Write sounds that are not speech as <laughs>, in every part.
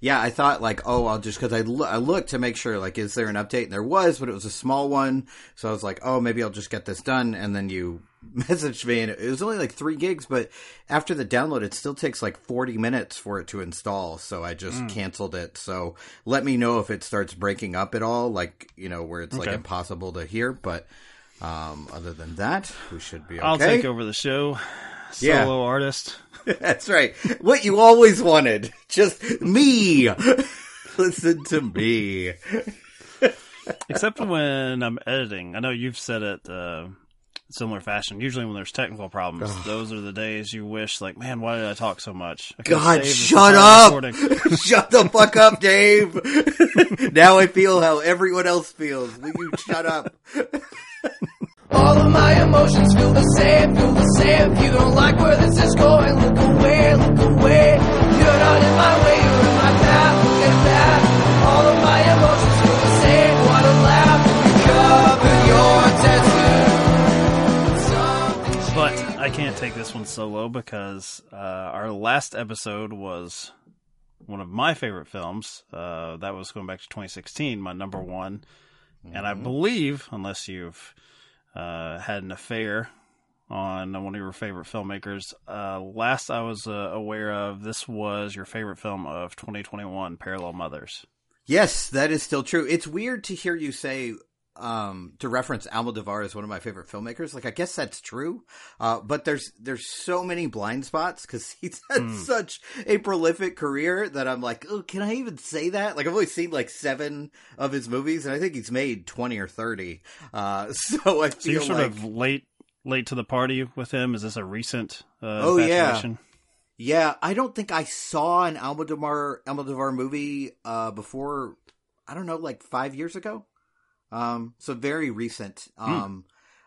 yeah, I thought like, oh, I'll just because I, lo- I looked to make sure like, is there an update? And there was, but it was a small one. So I was like, oh, maybe I'll just get this done. And then you <laughs> messaged me, and it was only like three gigs. But after the download, it still takes like forty minutes for it to install. So I just mm. canceled it. So let me know if it starts breaking up at all, like you know, where it's okay. like impossible to hear. But um, other than that, we should be okay. I'll take over the show. Solo yeah. artist. <laughs> That's right. What you always wanted. Just me. <laughs> Listen to me. <laughs> Except when I'm editing. I know you've said it uh, similar fashion. Usually when there's technical problems, Ugh. those are the days you wish like, man, why did I talk so much? God, shut up. shut the fuck up, Dave. now I feel how everyone else feels. Will you shut up? All of my emotions feel the Take this one solo because uh, our last episode was one of my favorite films. Uh, that was going back to 2016, my number one. Mm-hmm. And I mm-hmm. believe, unless you've uh, had an affair on one of your favorite filmmakers. Uh, last I was uh, aware of, this was your favorite film of 2021, Parallel Mothers. Yes, that is still true. It's weird to hear you say um, to reference Almodovar as one of my favorite filmmakers. Like, I guess that's true, uh, but there's there's so many blind spots because <laughs> he's had mm. such a prolific career that I'm like, oh, can I even say that? Like, I've only seen like seven of his movies, and I think he's made twenty or thirty. Uh, <laughs> so I feel so you're sort like... of late late to the party with him. Is this a recent? Uh, oh yeah. Yeah, I don't think I saw an Almodovar Almodovar movie uh, before. I don't know, like five years ago. Um, so very recent. Hmm. Um,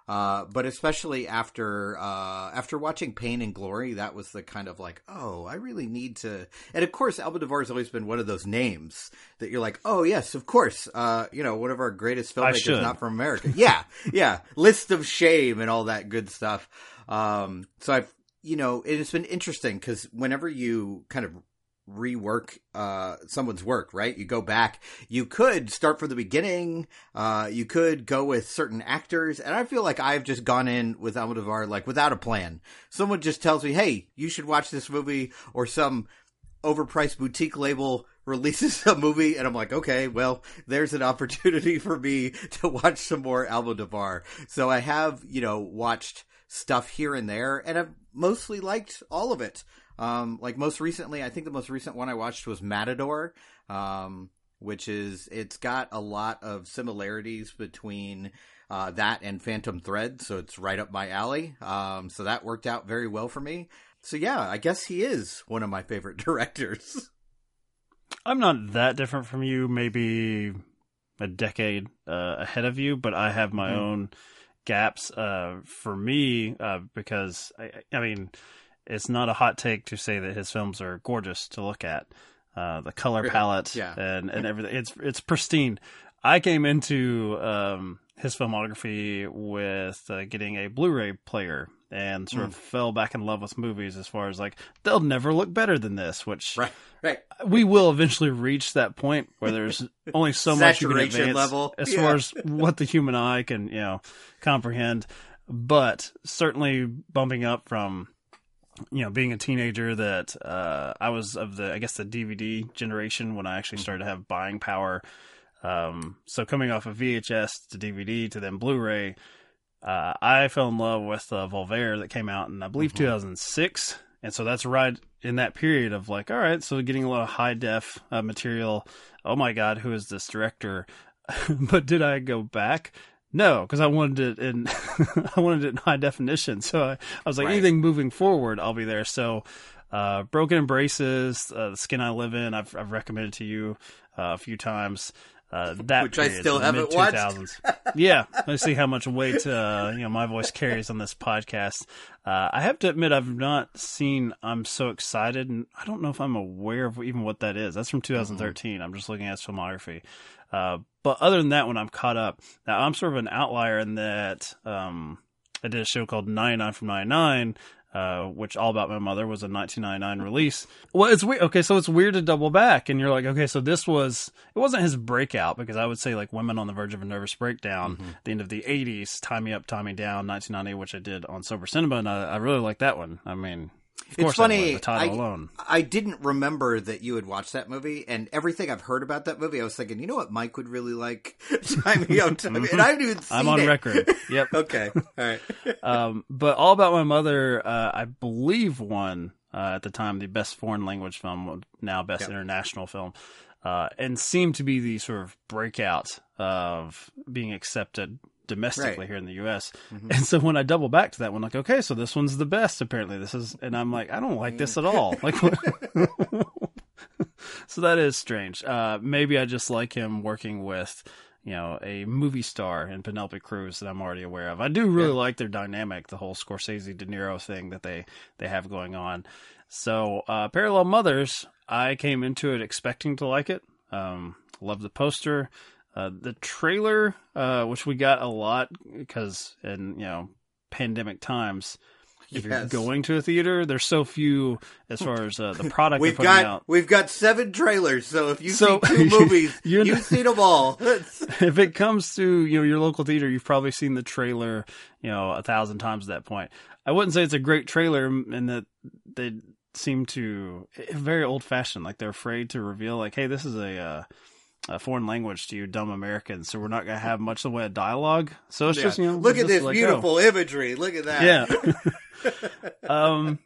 uh, but especially after uh, after watching Pain and Glory, that was the kind of like, oh, I really need to. And of course, Almodovar has always been one of those names that you're like, oh yes, of course, uh, you know, one of our greatest filmmakers, not from America. yeah, yeah, list of shame and all that good stuff. Um, so I've, you know, it has been interesting because whenever you kind of rework uh, someone's work, right? You go back. You could start from the beginning. Uh, you could go with certain actors, and I feel like I've just gone in with Almodovar like without a plan. Someone just tells me, "Hey, you should watch this movie," or some overpriced boutique label releases <laughs> a movie, and I'm like, okay, well, there's an opportunity for me to watch some more Almodovar. So I have, you know, watched stuff here and there, and I've mostly liked all of it. Um, like most recently, I think the most recent one I watched was Matador, um, which is it's got a lot of similarities between uh, that and Phantom Thread, so it's right up my alley. Um, so that worked out very well for me. So yeah, I guess he is one of my favorite <laughs> directors. I'm not that different from you, maybe a decade uh, ahead of you, but I have my mm-hmm. own gaps. Uh, for me, uh, because I, I mean it's not a hot take to say that his films are gorgeous to look at. Uh, the color palette yeah. and, and everything. It's it's pristine. I came into um, his filmography with uh, getting a Blu-ray player and sort mm. of fell back in love with movies as far as like they'll never look better than this, which right, right. we will eventually reach that point where there's <laughs> only so much you can advance level. as yeah. far as <laughs> what the human eye can you know comprehend. But certainly bumping up from you know, being a teenager, that uh, I was of the, I guess, the DVD generation when I actually started to have buying power. Um, so coming off of VHS to DVD to then Blu-ray, uh, I fell in love with uh, Volver that came out in I believe mm-hmm. 2006, and so that's right in that period of like, all right, so getting a lot of high def uh, material. Oh my God, who is this director? <laughs> but did I go back? No, because I wanted it in <laughs> I wanted it in high definition. So I, I was like, right. anything moving forward, I'll be there. So uh, Broken Embraces, uh, The Skin I Live In, I've, I've recommended to you uh, a few times. Uh, that which period, I still haven't watched. yeah, let's see how much weight uh, you know my voice carries on this podcast. Uh, I have to admit, I've not seen. I'm so excited, and I don't know if I'm aware of even what that is. That's from 2013. Mm-hmm. I'm just looking at his filmography. But other than that, when I'm caught up, now I'm sort of an outlier in that um, I did a show called 99 from 99 uh, which All About My Mother was a 1999 release. Well, it's weird. Okay, so it's weird to double back, and you're like, okay, so this was it wasn't his breakout because I would say like Women on the Verge of a Nervous Breakdown, mm-hmm. the end of the 80s, Tie Me Up, Tie Me Down, 1990, which I did on Sober Cinema, and I, I really like that one. I mean, it's funny. the title I, alone. I didn't remember that you had watched that movie, and everything I've heard about that movie, I was thinking, you know what, Mike would really like. <laughs> time me out, time <laughs> and I haven't even. I'm on it. record. Yep. <laughs> okay. All right. um, but all about my mother, uh, I believe won uh, at the time the best foreign language film, now best yep. international film. Uh, and seemed to be the sort of breakout of being accepted domestically right. here in the U.S. Mm-hmm. And so when I double back to that one, like, okay, so this one's the best. Apparently, this is, and I'm like, I don't like this at all. Like, <laughs> so that is strange. Uh, maybe I just like him working with, you know, a movie star in Penelope Cruz that I'm already aware of. I do really yeah. like their dynamic, the whole Scorsese De Niro thing that they they have going on. So, uh, Parallel Mothers, I came into it expecting to like it. Um, love the poster. Uh, the trailer, uh, which we got a lot because in you know pandemic times, if yes. you're going to a theater, there's so few as far as uh, the <laughs> product. we've got out. we've got seven trailers, so if you so, see two <laughs> movies, <laughs> you you've seen them all. if it comes to you know your local theater, you've probably seen the trailer you know a thousand times at that point. I wouldn't say it's a great trailer, and that they seem to eh, very old fashioned. Like they're afraid to reveal, like, hey, this is a uh, a foreign language to you dumb Americans, so we're not going to have much of the way of dialogue. So it's yeah. just you know, look at this beautiful go. imagery. Look at that. Yeah. <laughs> um,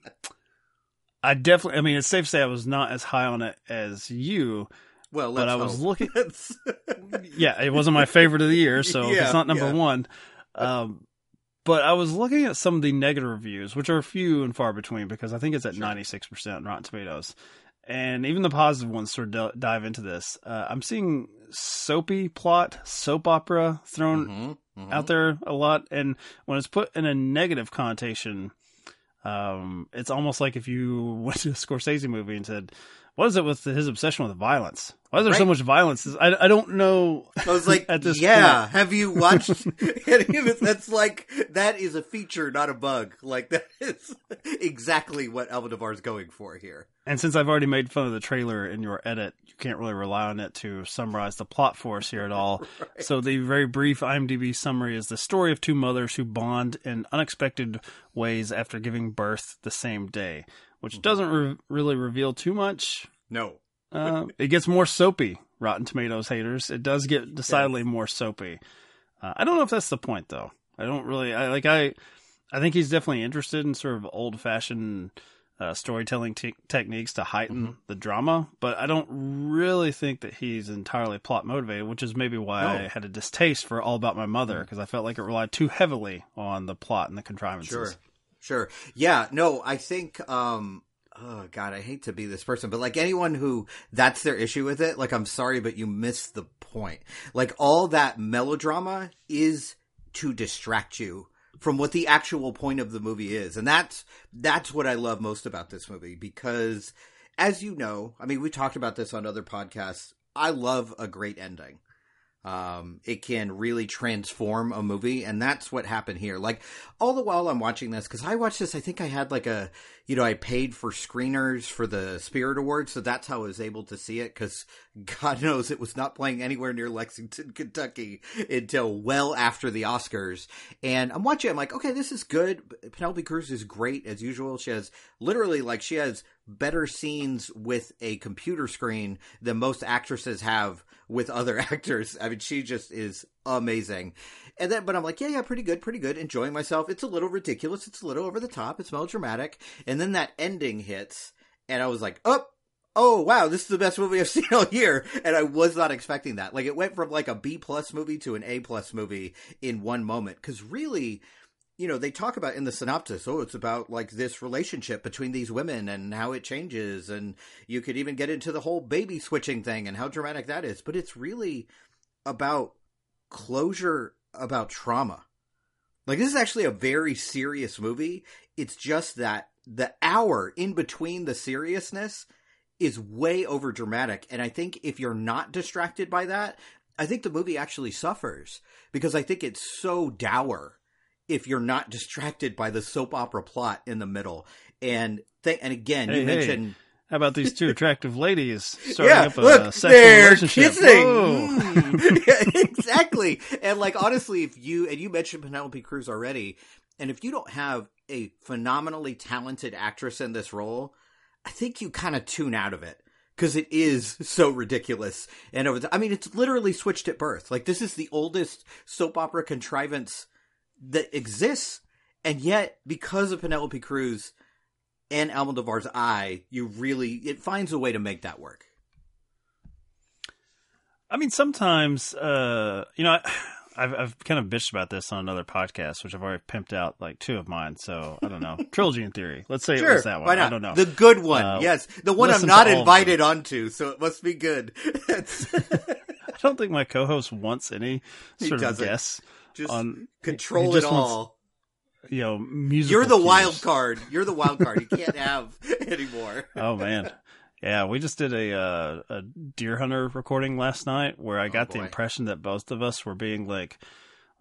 I definitely. I mean, it's safe to say I was not as high on it as you. Well, but I hope. was looking. <laughs> At. <laughs> Yeah, it wasn't my favorite of the year, so yeah, it's not number yeah. one. Um, but I was looking at some of the negative reviews, which are few and far between, because I think it's at ninety six percent Rotten Tomatoes and even the positive ones sort of dive into this. Uh, I'm seeing soapy plot, soap opera thrown mm-hmm, mm-hmm. out there a lot, and when it's put in a negative connotation, um, it's almost like if you <laughs> went to a Scorsese movie and said, "What is it with his obsession with violence? Why is there right. so much violence?" I, I don't know. I was like, <laughs> at this yeah. Point. Have you watched <laughs> any of it? That's like that is a feature, not a bug. Like that is exactly what Almodovar is going for here. And since I've already made fun of the trailer in your edit, you can't really rely on it to summarize the plot for us here at <laughs> all. right. So the very brief IMDb summary is the story of two mothers who bond in unexpected ways after giving birth the same day, which mm-hmm. doesn't re- really reveal too much. No. uh, it gets more soapy, Rotten Tomatoes haters. It does get decidedly more soapy. Uh, I don't know if that's the point though. I don't really. I like. I. I think he's definitely interested in sort of old fashioned uh, storytelling te- techniques to heighten mm-hmm. the drama, but I don't really think that he's entirely plot motivated, which is maybe why no. I had a distaste for All About My Mother because mm-hmm. I felt like it relied too heavily on the plot and the contrivances. Sure, sure, yeah. No, I think. um Oh God, I hate to be this person, but like anyone who that's their issue with it, like I'm sorry, but you missed the point. Like all that melodrama is to distract you from what the actual point of the movie is. And that's that's what I love most about this movie because as you know, I mean we talked about this on other podcasts. I love a great ending. Um, it can really transform a movie, and that's what happened here. Like all the while I'm watching this, because I watched this, I think I had like a, you know, I paid for screeners for the Spirit Awards, so that's how I was able to see it. Because God knows it was not playing anywhere near Lexington, Kentucky until well after the Oscars. And I'm watching, I'm like, okay, this is good. Penelope Cruz is great as usual. She has literally like she has better scenes with a computer screen than most actresses have with other <laughs> actors. I mean, she just is amazing. And then, but I'm like, yeah, yeah, pretty good, pretty good. Enjoying myself. It's a little ridiculous. It's a little over the top. It's melodramatic. And then that ending hits, and I was like, oh, oh wow, this is the best movie I've <laughs> seen all year. And I was not expecting that. Like, it went from like a B plus movie to an A plus movie in one moment. Because really, you know, they talk about in the synopsis, oh, it's about like this relationship between these women and how it changes. And you could even get into the whole baby switching thing and how dramatic that is. But it's really about closure about trauma. Like, this is actually a very serious movie. It's just that the hour in between the seriousness is way over dramatic. And I think if you're not distracted by that, I think the movie actually suffers because I think it's so dour if you're not distracted by the soap opera plot in the middle. And th- and again, hey, you mentioned. Hey. How about these two <laughs> attractive ladies starting yeah, up a look, sexual they're relationship? Kissing. Mm. <laughs> yeah, exactly. And like honestly, if you and you mentioned Penelope Cruz already, and if you don't have a phenomenally talented actress in this role, I think you kind of tune out of it because it is <laughs> so ridiculous. And over the, I mean, it's literally switched at birth. Like this is the oldest soap opera contrivance that exists, and yet because of Penelope Cruz and Almodovar's eye, you really it finds a way to make that work. I mean, sometimes, uh, you know, I, I've I've kind of bitched about this on another podcast, which I've already pimped out like two of mine. So I don't know. <laughs> Trilogy in theory. Let's say sure, it was that one. Why not? I don't know. The good one. Uh, yes, the one I'm not invited onto, so it must be good. <laughs> I don't think my co-host wants any <laughs> sort of guess just on control it all. Wants, you know, music. You're the cues. wild card. You're the wild card. You can't have anymore. Oh man. Yeah, we just did a uh, a deer hunter recording last night where I oh, got oh, the impression that both of us were being like,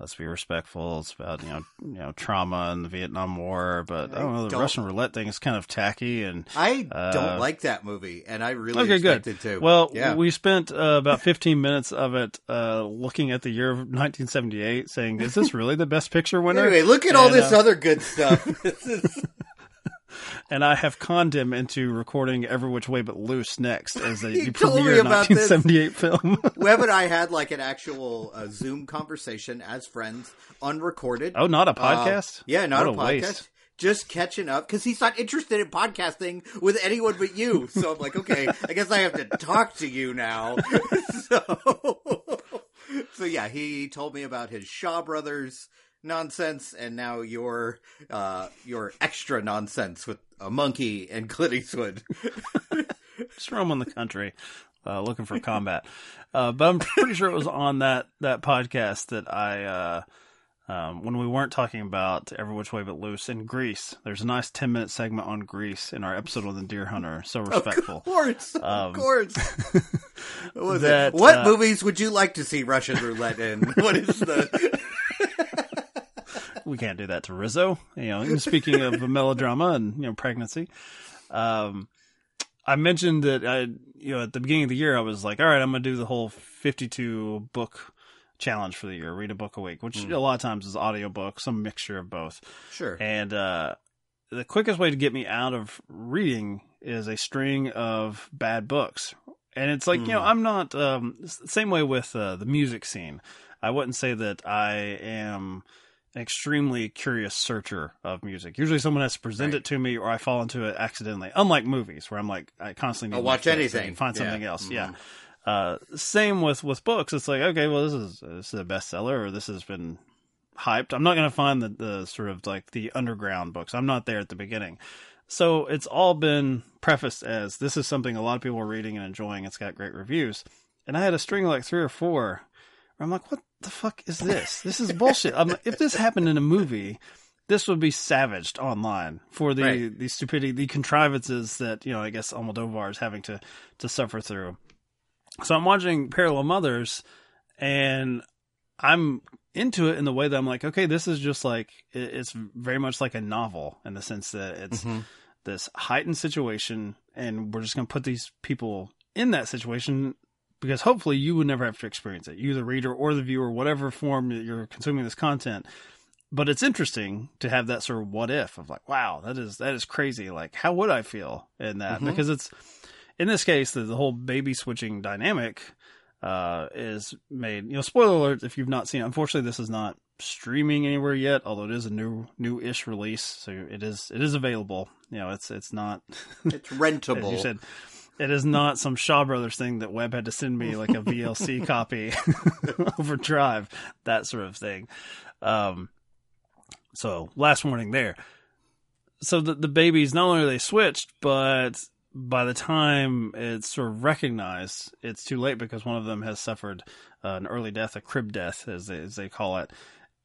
"Let's be respectful." It's about you know you know trauma and the Vietnam War, but I, I don't know the don't, Russian roulette thing is kind of tacky and I uh, don't like that movie, and I really okay, expected good. to. Well, yeah. we spent uh, about 15 minutes of it uh, looking at the year of 1978, saying, "Is this really the best picture winner?" Anyway, look at and, all this uh, other good stuff. <laughs> this is and I have conned him into recording Every Which Way But Loose next as a <laughs> premiere 1978 this. film. <laughs> Webb and I had like an actual uh, Zoom conversation as friends, unrecorded. Oh, not a uh, podcast? Uh, yeah, not what a, a podcast. Just catching up because he's not interested in podcasting with anyone but you. So I'm like, okay, I guess I have to talk to you now. <laughs> so, so yeah, he told me about his Shaw Brothers nonsense, and now your uh, your extra nonsense with a monkey and Clint Eastwood. <laughs> Just roaming the country, uh, looking for combat. Uh, but I'm pretty sure it was on that that podcast that I. Uh, um, when we weren't talking about Every Which Way But Loose in Grease, there's a nice 10 minute segment on Grease in our episode on the Deer Hunter. So respectful. Of course. Um, of course. what, that, what uh, movies would you like to see Russian roulette in? What is the we can't do that to Rizzo. You know, speaking of melodrama and you know pregnancy, um, I mentioned that I, you know, at the beginning of the year, I was like, all right, I'm gonna do the whole 52 book challenge for the year, read a book a week, which mm. a lot of times is audiobook, some mixture of both. Sure. And uh, the quickest way to get me out of reading is a string of bad books. And it's like, mm. you know, hmm. I'm not um, same way with uh, the music scene. I wouldn't say that I am an extremely curious searcher of music. Usually, someone has to present right. it to me, or I fall into it accidentally. Unlike movies, where I'm like, I constantly I'll watch anything, find something yeah. else. Mm-hmm. Yeah. Uh, same with with books. It's like, okay, well, this is this is a bestseller, or this has been hyped. I'm not going to find the the sort of like the underground books. I'm not there at the beginning. So it's all been prefaced as this is something a lot of people are reading and enjoying. It's got great reviews. And I had a string of like three or four I'm like, what the fuck is this? This is bullshit. I'm, if this happened in a movie, this would be savaged online for the right. the stupidity, the contrivances that you know. I guess Almodovar is having to to suffer through. So I'm watching Parallel Mothers, and I'm into it in the way that I'm like, okay, this is just like it's very much like a novel in the sense that it's mm-hmm. this heightened situation, and we're just going to put these people in that situation because hopefully you would never have to experience it. You, the reader or the viewer, whatever form that you're consuming this content. But it's interesting to have that sort of what if of like, wow, that is that is crazy. Like, how would I feel in that? Mm-hmm. Because it's in this case the, the whole baby switching dynamic uh, is made. You know, spoiler alert if you've not seen. it. Unfortunately, this is not streaming anywhere yet, although it is a new new-ish release, so it is it is available. You know, it's it's not <laughs> it's rentable. you said, it is not some Shaw Brothers thing that Webb had to send me like a VLC <laughs> copy <laughs> over Drive, that sort of thing. Um, so last warning there. So the the babies not only are they switched, but by the time it's sort of recognized, it's too late because one of them has suffered uh, an early death, a crib death, as they, as they call it.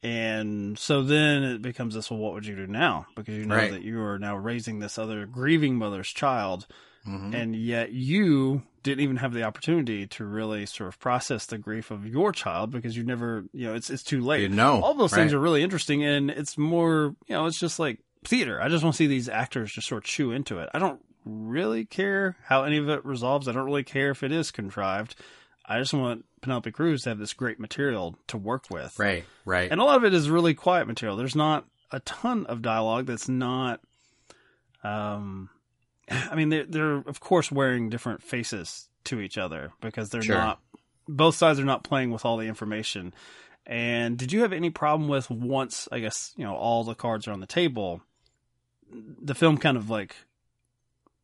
And so then it becomes this: well, what would you do now? Because you know right. that you are now raising this other grieving mother's child Mm-hmm. And yet you didn't even have the opportunity to really sort of process the grief of your child because you never, you know, it's it's too late. You know, all those right. things are really interesting, and it's more, you know, it's just like theater. I just want to see these actors just sort of chew into it. I don't really care how any of it resolves. I don't really care if it is contrived. I just want Penelope Cruz to have this great material to work with. Right, right. And a lot of it is really quiet material. There's not a ton of dialogue that's not um I mean they're they're of course wearing different faces to each other because they're sure. not both sides are not playing with all the information. And did you have any problem with once I guess, you know, all the cards are on the table, the film kind of like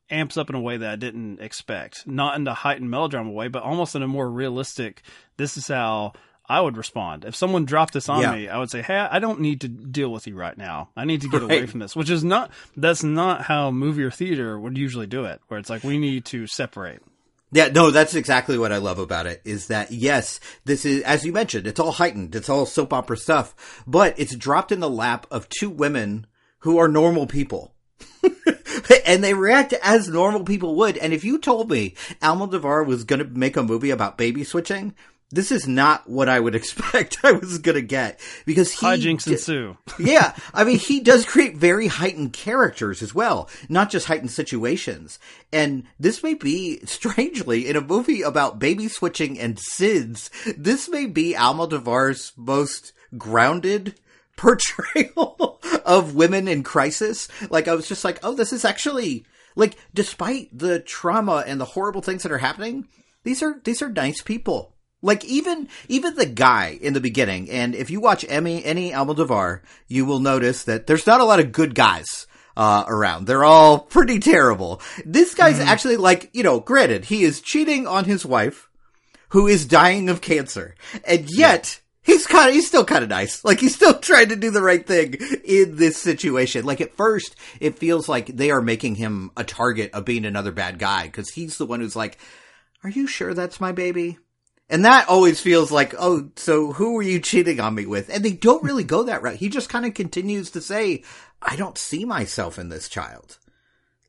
amps up in a way that I didn't expect. Not in the heightened melodrama way, but almost in a more realistic, this is how I would respond. If someone dropped this on yeah. me, I would say, Hey, I don't need to deal with you right now. I need to get right. away from this, which is not, that's not how movie or theater would usually do it, where it's like, we need to separate. Yeah, no, that's exactly what I love about it is that yes, this is, as you mentioned, it's all heightened. It's all soap opera stuff, but it's dropped in the lap of two women who are normal people. <laughs> and they react as normal people would. And if you told me Almodovar was going to make a movie about baby switching, this is not what I would <laughs> expect I was going to get because he hijinks ensue. <laughs> yeah, I mean he does create very heightened characters as well, not just heightened situations. And this may be strangely in a movie about baby switching and SIDS, this may be Almodovar's most grounded <laughs> portrayal of women in crisis. Like I was just like, oh, this is actually like, despite the trauma and the horrible things that are happening, these are these are nice people. Like even even the guy in the beginning, and if you watch any any Almodovar, you will notice that there's not a lot of good guys uh, around. They're all pretty terrible. This guy's mm. actually like, you know, granted, he is cheating on his wife, who is dying of cancer, and yet he's kind of he's still kind of nice. Like he's still <laughs> trying to do the right thing in this situation. Like at first, it feels like they are making him a target of being another bad guy because he's the one who's like, "Are you sure that's my baby?" And that always feels like, "Oh, so who are you cheating on me with?" And they don't really go that route. He just kind of continues to say, "I don't see myself in this child."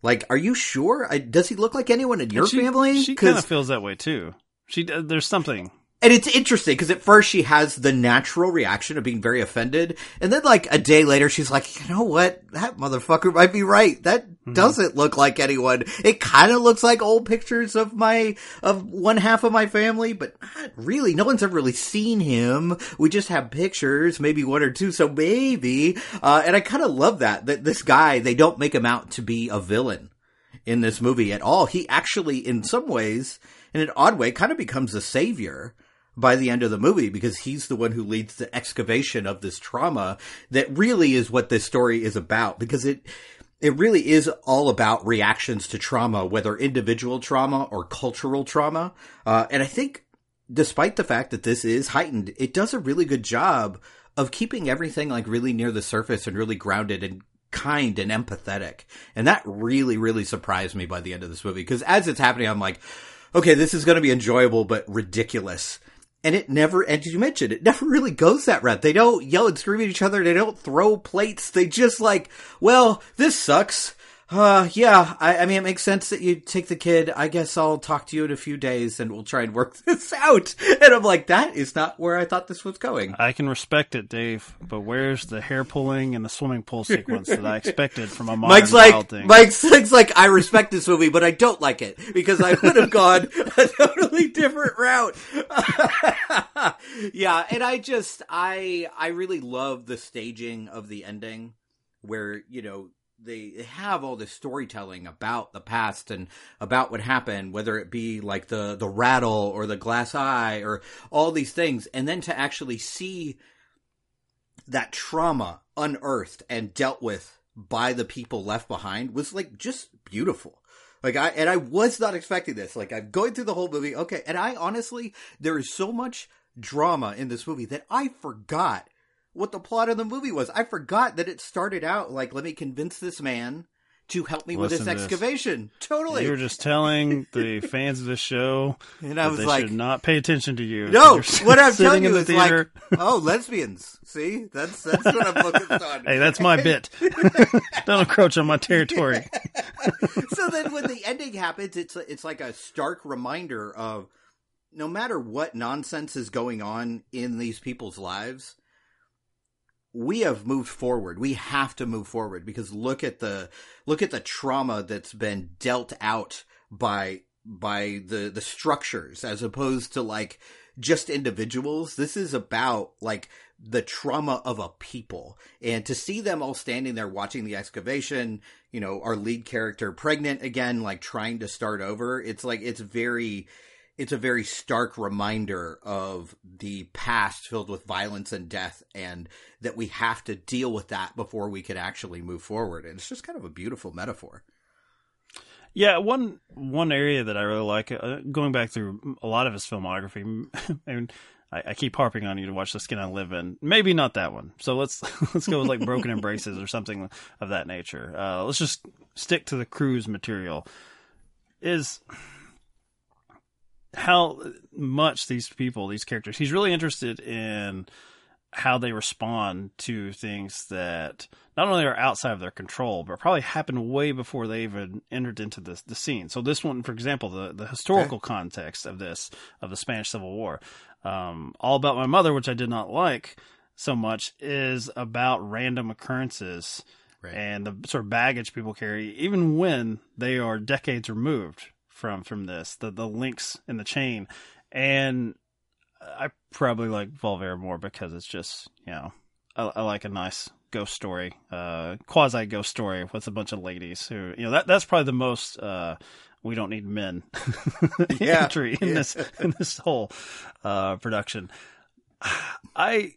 Like, are you sure? I, does he look like anyone in your she, family? She kind of feels that way too. She uh, there's something and it's interesting because at first she has the natural reaction of being very offended. And then like a day later, she's like, you know what? That motherfucker might be right. That mm-hmm. doesn't look like anyone. It kind of looks like old pictures of my, of one half of my family, but not really. No one's ever really seen him. We just have pictures, maybe one or two. So maybe, uh, and I kind of love that, that this guy, they don't make him out to be a villain in this movie at all. He actually, in some ways, in an odd way, kind of becomes a savior by the end of the movie because he's the one who leads the excavation of this trauma that really is what this story is about because it it really is all about reactions to trauma whether individual trauma or cultural trauma. Uh, and i think despite the fact that this is heightened it does a really good job of keeping everything like really near the surface and really grounded and kind and empathetic. And that really really surprised me by the end of this movie because as it's happening i'm like okay this is going to be enjoyable but ridiculous and it never, and you mentioned, it never really goes that route. They don't yell and scream at each other. They don't throw plates. They just like, well, this sucks. Uh, yeah, I, I, mean, it makes sense that you take the kid. I guess I'll talk to you in a few days and we'll try and work <laughs> this out. And I'm like, that is not where I thought this was going. I can respect it, Dave, but where's the hair pulling and the swimming pool sequence that I expected from Almodovar Mike's like, thing? Mike's, Mike's like, I respect this movie, but I don't like it because I would have gone <laughs> a totally different route. <laughs> yeah, and I just, I, I really love the staging of the ending where, you know, they have all this storytelling about the past and about what happened, whether it be like the the rattle or the glass eye or all these things, and then to actually see that trauma unearthed and dealt with by the people left behind was like just beautiful. Like I and I was not expecting this. Like I'm going through the whole movie, okay, and I honestly there is so much drama in this movie that I forgot what the plot of the movie was. I forgot that it started out like, let me convince this man to help me Listen with this excavation. This. Totally. You were just telling the <laughs> fans of the show and I was they like, should not pay attention to you. No, what I'm telling you is like, oh, lesbians. See, that's that's what I'm focused <laughs> on. hey, that's my bit. <laughs> Don't encroach on my territory. so then, when the ending happens, it's it's like a stark reminder of no matter what nonsense is going on in these people's lives we have moved forward. We have to move forward because look at the look at the trauma that's been dealt out by by the the structures as opposed to like just individuals. This is about like the trauma of a people. And to see them all standing there watching the excavation, you know, our lead character pregnant again, like trying to start over, it's like it's very it's a very stark reminder of the past filled with violence and death and that we have to deal with that before we can actually move forward. And it's just kind of a beautiful metaphor. Yeah one one area that i really like uh, going back through a lot of his filmography <laughs> and I, I, keep harping on you to watch the skin i live in. Maybe not that one. So let's <laughs> let's go with like broken embraces or something of that nature. Uh, let's just stick to the Cruz material. Is how much these people, these characters, he's really interested in how they respond to things that not only are outside of their control, but probably happened way before they even entered into the the scene. So this one, for example, the the historical okay. context of this of the Spanish Civil War, um, all about my mother, which I did not like so much, is about random occurrences. Right. And the sort of baggage people carry, even when they are decades removed from from this the the links in the chain. And i probably like volver more because it's just you know i, I like a nice ghost story uh quasi ghost story with a bunch of ladies who you know that that's probably the most uh we don't need men <laughs> yeah, entry in yeah. this in this whole uh production. I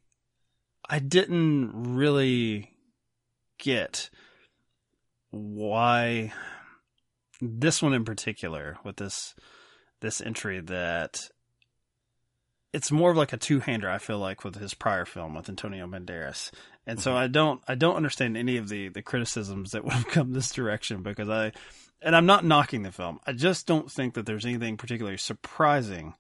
i didn't really get why this one in particular with this this entry that it's more of like a two-hander I feel like with his prior film with Antonio Banderas. And so mm-hmm. I don't I don't understand any of the the criticisms that <laughs> would have come this direction because I and I'm not knocking the film. I just don't think that there's anything particularly surprising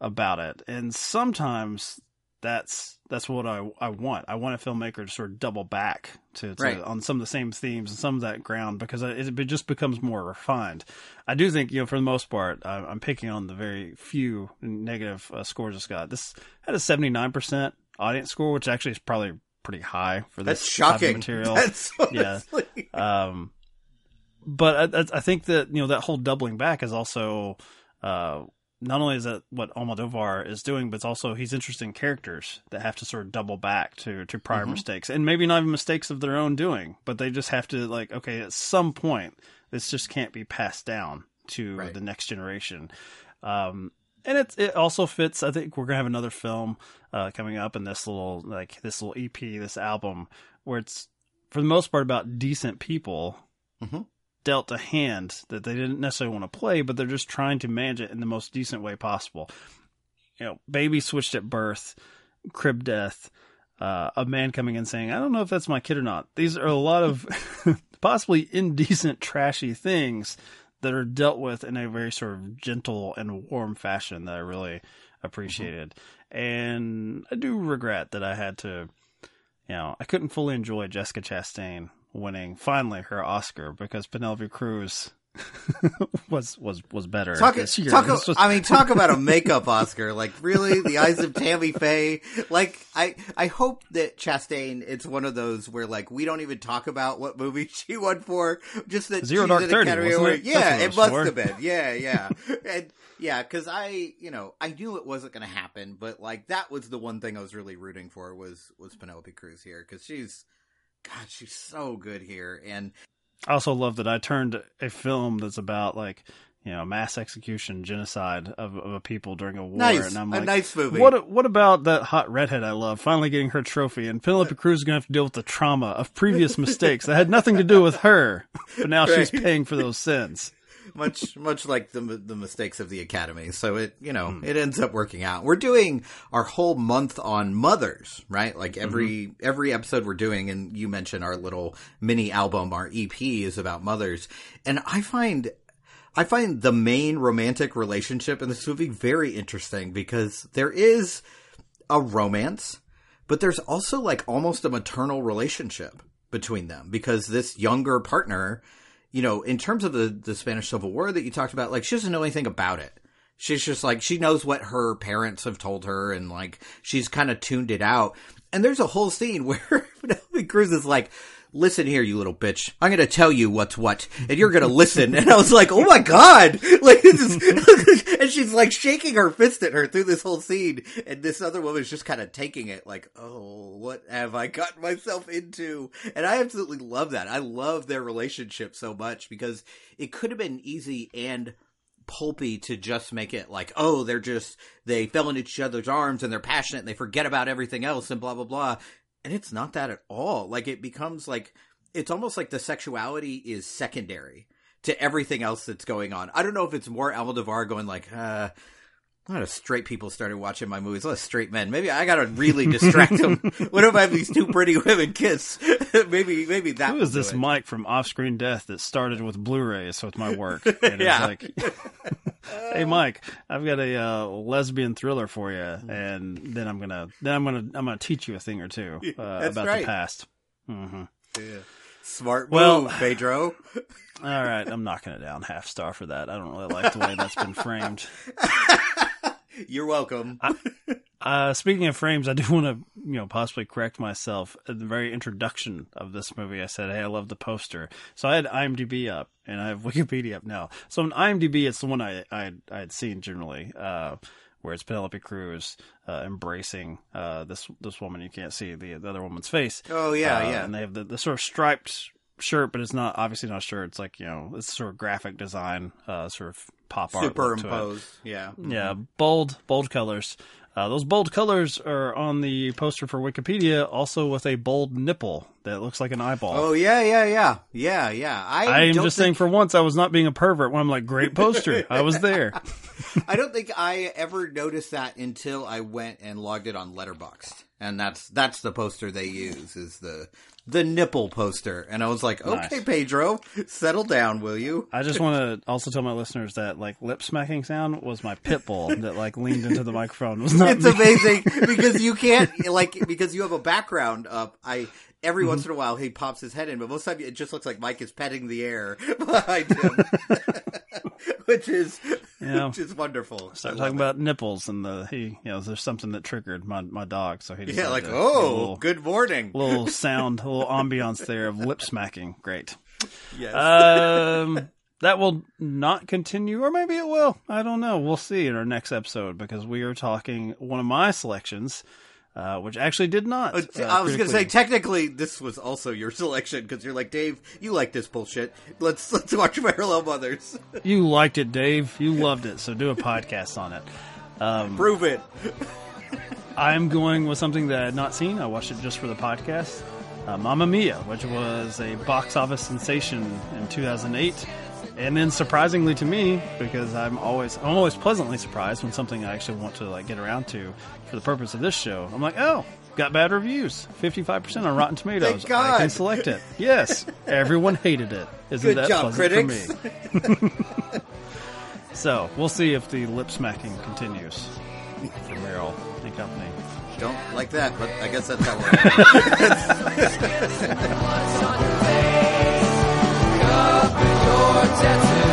about it. And sometimes that's that's what I I want. I want a filmmaker to sort of double back to, to right. on some of the same themes and some of that ground because it, it, just becomes more refined. I do think you know for the most part I'm picking on the very few negative uh, scores it's got. This had a 79 percent audience score, which actually is probably pretty high for this that's shocking material. <laughs> That's yeah. Um, but I, I, think that you know that whole doubling back is also uh, not only is that what Almodovar is doing, but it's also he's interested in characters that have to sort of double back to to prior mm-hmm. mistakes, and maybe not even mistakes of their own doing, but they just have to like, okay, at some point, this just can't be passed down to right. the next generation. Um, and it it also fits. I think we're gonna have another film uh, coming up in this little like this little EP, this album, where it's for the most part about decent people. Mm-hmm dealt a hand that they didn't necessarily want to play, but they're just trying to manage it in the most decent way possible. You know, baby switched at birth, crib death, uh, a man coming in saying, I don't know if that's my kid or not. These are a lot of <laughs> possibly indecent, trashy things that are dealt with in a very sort of gentle and warm fashion that I really appreciated. Mm-hmm. And I do regret that I had to, you know, I couldn't fully enjoy Jessica Chastain winning finally her Oscar because Penelope Cruz <laughs> was was was better talk, this year. Talk, <laughs> was... I mean, talk about a <laughs> makeup Oscar. Like, really, the eyes of Tammy Faye. Like, I I hope that Chastain. It's one of those where like we don't even talk about what movie she won for. Just that Zero Dark Thirty. It? Yeah, it, it must for. have been. Yeah, yeah, and yeah, because I you know I knew it wasn't going to happen, but like that was the one thing I was really rooting for was was Penelope Cruz here because she's God, she's so good here. And I also love that I turned a film that's about like you know mass execution, genocide of, of a people during a war, nice. and I'm like, nice movie. What what about that hot redhead I love finally getting her trophy, and Penelope uh, Cruz is gonna have to deal with the trauma of previous <laughs> mistakes that had nothing to do with her, but now right. she's paying for those sins. Much <laughs> much like the the mistakes of the academy. So it you know mm. it ends up working out. We're doing our whole month on mothers, right? Like every mm-hmm. every episode we're doing, and you mentioned our little mini album, our EP is about mothers, and I find I find the main romantic relationship in this movie very interesting because there is a romance, but there's also like almost a maternal relationship between them because this younger partner, you know, in terms of the, the Spanish Civil War that you talked about, like she doesn't know anything about it. She's just like, she knows what her parents have told her and like she's kind of tuned it out. And there's a whole scene <laughs> where Penelope Cruz is like, listen here, you little bitch. I'm going to tell you what's what, and you're going to listen. And I was like, oh my god! <laughs> Like, <laughs> and she's like shaking her fist at her through this whole scene, and this other woman's just kind of taking it like, oh, what have I gotten myself into? And I absolutely love that. I love their relationship so much because it could have been easy and pulpy to just make it like, oh, they're just they fell in each other's arms and they're passionate and they forget about everything else and blah blah blah and it's not that at all. Like it becomes like it's almost like the sexuality is secondary to everything else that's going on. I don't know if it's more Almodovar going like, uh, a lot of straight people started watching my movies. A lot of straight men. Maybe I gotta really distract them. <laughs> what if I have these two pretty women kiss? <laughs> maybe, maybe that. Who is this it. Mike from Off Screen Death that started with Blu-rays with my work? <laughs> And yeah. Like, hey Mike, I've got a uh, lesbian thriller for you, and then I'm gonna then I'm gonna I'm gonna teach you a thing or two uh, about right. the past. Mm-hmm. Yeah. Smart well, move, <sighs> Pedro. All right, I'm knocking it down half star for that. I don't really like the way that's been framed. You're welcome. I, uh, speaking of frames, I do want to, you know, possibly correct myself. At the very introduction of this movie, I said, "Hey, I love the poster." So I had IMDb up, and I have <laughs> Wikipedia up now. So on IMDb, it's the one I I, I had seen generally, uh, where it's Penelope Cruz uh, embracing uh, this this woman. You can't see the, the other woman's face. Oh yeah, uh, yeah. And they have the, the sort of striped shirt, but it's not obviously not a shirt. It's like you know, it's sort of graphic design, uh, sort of pop art. Superimposed, yeah, mm-hmm. yeah, bold, bold colors. Uh, those bold colors are on the poster for Wikipedia, also with a bold nipple that looks like an eyeball. Oh yeah, yeah, yeah, yeah, yeah. I, I am just think... saying, for once, I was not being a pervert when I'm like, great poster. I was there. <laughs> I don't think I ever noticed that until I went and logged it on Letterboxd, and that's that's the poster they use is the the nipple poster, and I was like, "Okay. Pedro, settle down, will you?" I just want to <laughs> also tell my listeners that like lip smacking sound was my pit bull <laughs> that like leaned into the microphone. It was not it's me. amazing because you can't like because you have a background up. I every mm-hmm. once in a while he pops his head in, but most of the time it just looks like Mike is petting the air <laughs> behind him, <laughs> which is yeah. which is wonderful. Start talking it. about nipples and the he you know there's something that triggered my my dog, so he yeah like oh little, good morning, little <laughs> sound, a little ambiance there of lip smacking. Great. Yes. Um. that will not continue, or maybe it will. I don't know. We'll see in our next episode because we are talking one of my selections uh, which actually did not. Uh, uh I was going to say, technically, this was also your <laughs> selection because you're like, Dave, you like this bullshit. Let's <laughs> let's watch Parallel Mothers. <laughs> you liked it, Dave. You loved it, so do a podcast on it. Um, Prove it. I'm going with something that I had not seen. I watched it just for the podcast. Uh, Mamma Mia, which was a box office sensation in 2008 and then surprisingly to me, because I'm always I'm always pleasantly surprised when something I actually want to like get around to for the purpose of this show. I'm like, oh, got bad reviews, 55 percent on Rotten Tomatoes. I can select it. Yes, everyone hated it. Isn't Good that job, pleasant critics. for me? <laughs> so we'll see if the lip smacking continues for Meryl and company. Don't like that, but I guess that's how we're. <laughs> <laughs> your tattoo.